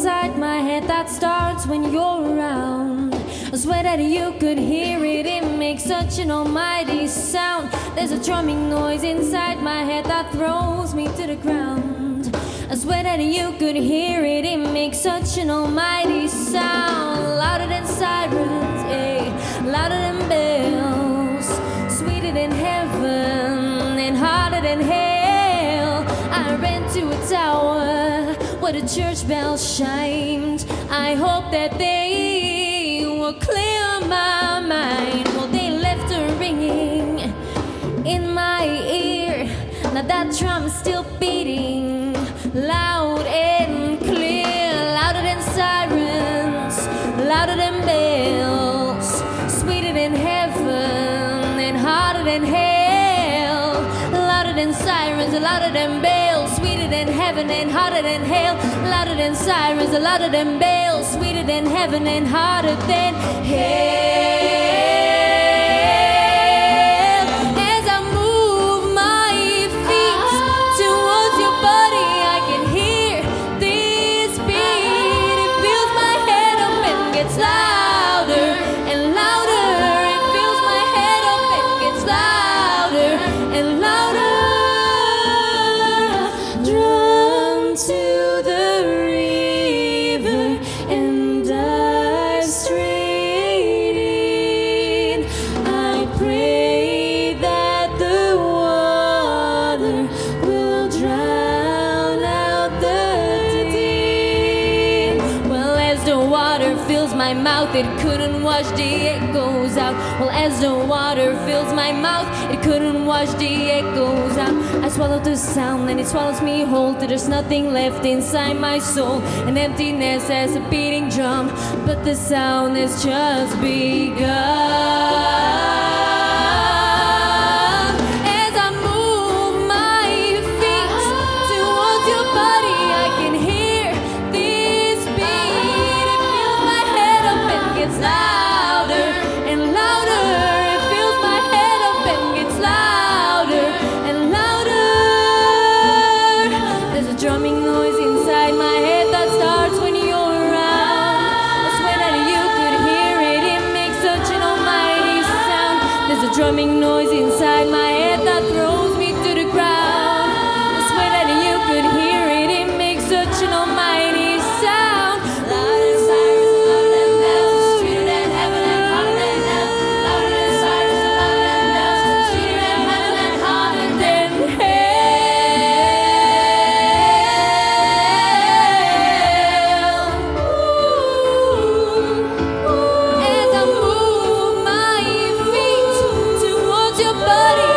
inside my head that starts when you're around. I swear that you could hear it, it makes such an almighty sound. There's a drumming noise inside my head that throws me to the ground. I swear that you could hear it, it makes such an almighty sound. Louder than sirens, eh? louder than bells, sweeter than heaven and harder than hell. I ran to a tower where the church bells chimed. I hope that they will clear my mind. Well, they left a ringing in my ear. Now that drum is still beating loud and clear, louder than sirens, louder than bells, sweeter than heaven and harder than hell, louder than sirens, louder than bells, heaven and harder than hell, louder than sirens, louder than bells, sweeter than heaven and harder than hell. Fills my mouth, it couldn't wash the echoes out. Well, as the water fills my mouth, it couldn't wash the echoes out. I swallowed the sound and it swallows me whole till there's nothing left inside my soul. An emptiness as a beating drum, but the sound has just begun. somebody